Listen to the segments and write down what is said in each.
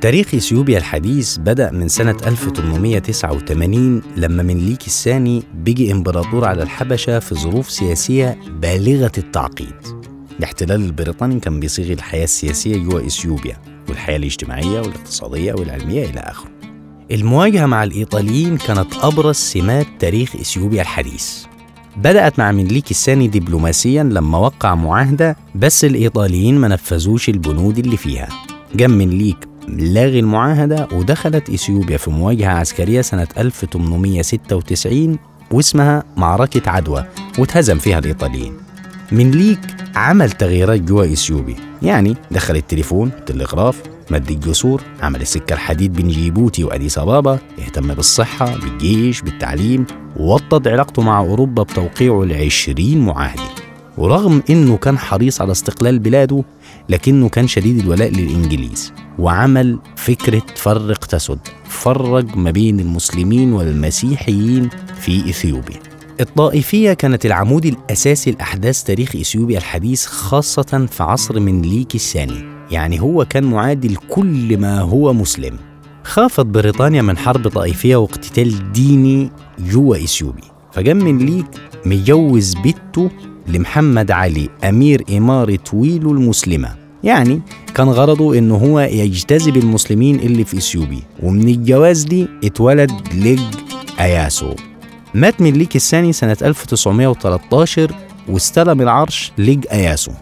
تاريخ إثيوبيا الحديث بدأ من سنة 1889 لما منليك الثاني بقي إمبراطور على الحبشة في ظروف سياسية بالغة التعقيد. الاحتلال البريطاني كان بيصيغ الحياة السياسية جوا إثيوبيا والحياة الاجتماعية والاقتصادية والعلمية إلى آخره. المواجهة مع الإيطاليين كانت أبرز سمات تاريخ إثيوبيا الحديث. بدأت مع منليك الثاني دبلوماسيا لما وقع معاهدة بس الإيطاليين ما نفذوش البنود اللي فيها. جم منليك لاغي المعاهدة ودخلت إثيوبيا في مواجهة عسكرية سنة 1896 واسمها معركة عدوى واتهزم فيها الإيطاليين. منليك عمل تغييرات جوا إثيوبيا؟ يعني دخل التليفون التلغراف مد الجسور عمل السكة الحديد بين جيبوتي وأديس أبابا اهتم بالصحة بالجيش بالتعليم ووطد علاقته مع أوروبا بتوقيعه العشرين معاهدة. ورغم إنه كان حريص على استقلال بلاده لكنه كان شديد الولاء للإنجليز وعمل فكرة فرق تسد فرق ما بين المسلمين والمسيحيين في إثيوبيا. الطائفية كانت العمود الأساسي لأحداث تاريخ إثيوبيا الحديث خاصة في عصر منليك الثاني. يعني هو كان معادي لكل ما هو مسلم. خافت بريطانيا من حرب طائفية واقتتال ديني جوا إثيوبيا. فجم منليك مجوز بنته لمحمد علي أمير إمارة ويلو المسلمة. يعني كان غرضه إنه هو يجتذب المسلمين اللي في إثيوبيا. ومن الجواز دي اتولد ليج أياسو. مات منليك الثاني سنة 1913 واستلم العرش ليج أياسو.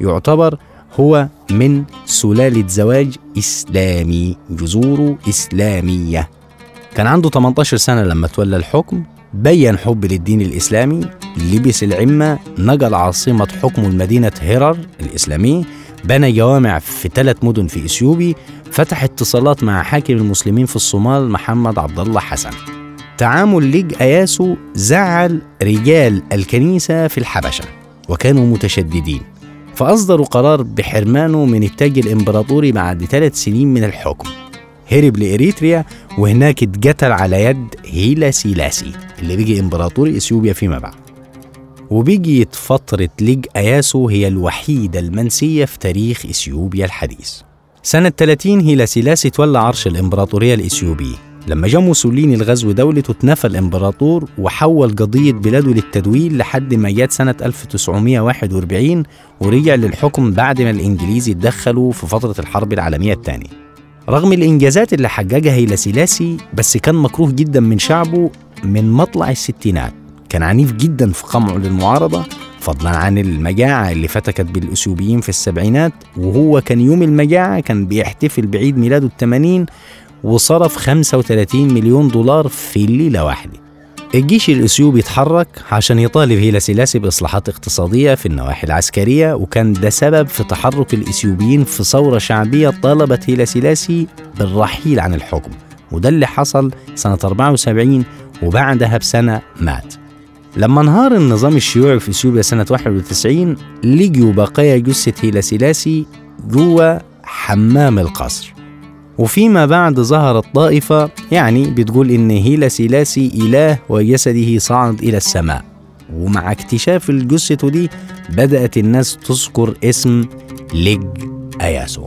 يعتبر هو من سلالة زواج إسلامي جذوره إسلامية. كان عنده 18 سنة لما تولى الحكم بين حب للدين الإسلامي لبس العمة نقل عاصمة حكمه لمدينة هيرر الإسلامية بنى جوامع في ثلاث مدن في إثيوبي فتح اتصالات مع حاكم المسلمين في الصومال محمد عبد الله حسن. تعامل ليج أياسو زعل رجال الكنيسة في الحبشة وكانوا متشددين فأصدروا قرار بحرمانه من التاج الإمبراطوري بعد ثلاث سنين من الحكم. هرب لإريتريا وهناك اتقتل على يد هيلا سيلاسي اللي بيجي إمبراطور إثيوبيا فيما بعد. وبيجي فترة ليج أياسو هي الوحيدة المنسية في تاريخ إثيوبيا الحديث. سنة 30 هيلا سيلاسي تولى عرش الإمبراطورية الإثيوبية لما جا موسوليني لغزو دولته اتنفى الإمبراطور وحول قضية بلاده للتدويل لحد ما جات سنة 1941 ورجع للحكم بعد ما الإنجليز اتدخلوا في فترة الحرب العالمية الثانية. رغم الإنجازات اللي حققها هيلا سيلاسي بس كان مكروه جدا من شعبه من مطلع الستينات. كان عنيف جدا في قمعه للمعارضة فضلا عن المجاعة اللي فتكت بالأثيوبيين في السبعينات وهو كان يوم المجاعة كان بيحتفل بعيد ميلاده الثمانين وصرف 35 مليون دولار في ليلة واحدة. الجيش الإثيوبي اتحرك عشان يطالب هيلا سيلاسي بإصلاحات اقتصادية في النواحي العسكرية وكان ده سبب في تحرك الإثيوبيين في ثورة شعبية طالبت هيلا سيلاسي بالرحيل عن الحكم وده اللي حصل سنة 74 وبعدها بسنة مات. لما انهار النظام الشيوعي في اثيوبيا سنة 91 لقيوا بقايا جثة هيلا سيلاسي جوا حمام القصر. وفيما بعد ظهرت طائفة يعني بتقول إن هيلا سيلاسي إله وجسده صعد إلى السماء. ومع اكتشاف الجثة دي بدأت الناس تذكر اسم ليج أياسو.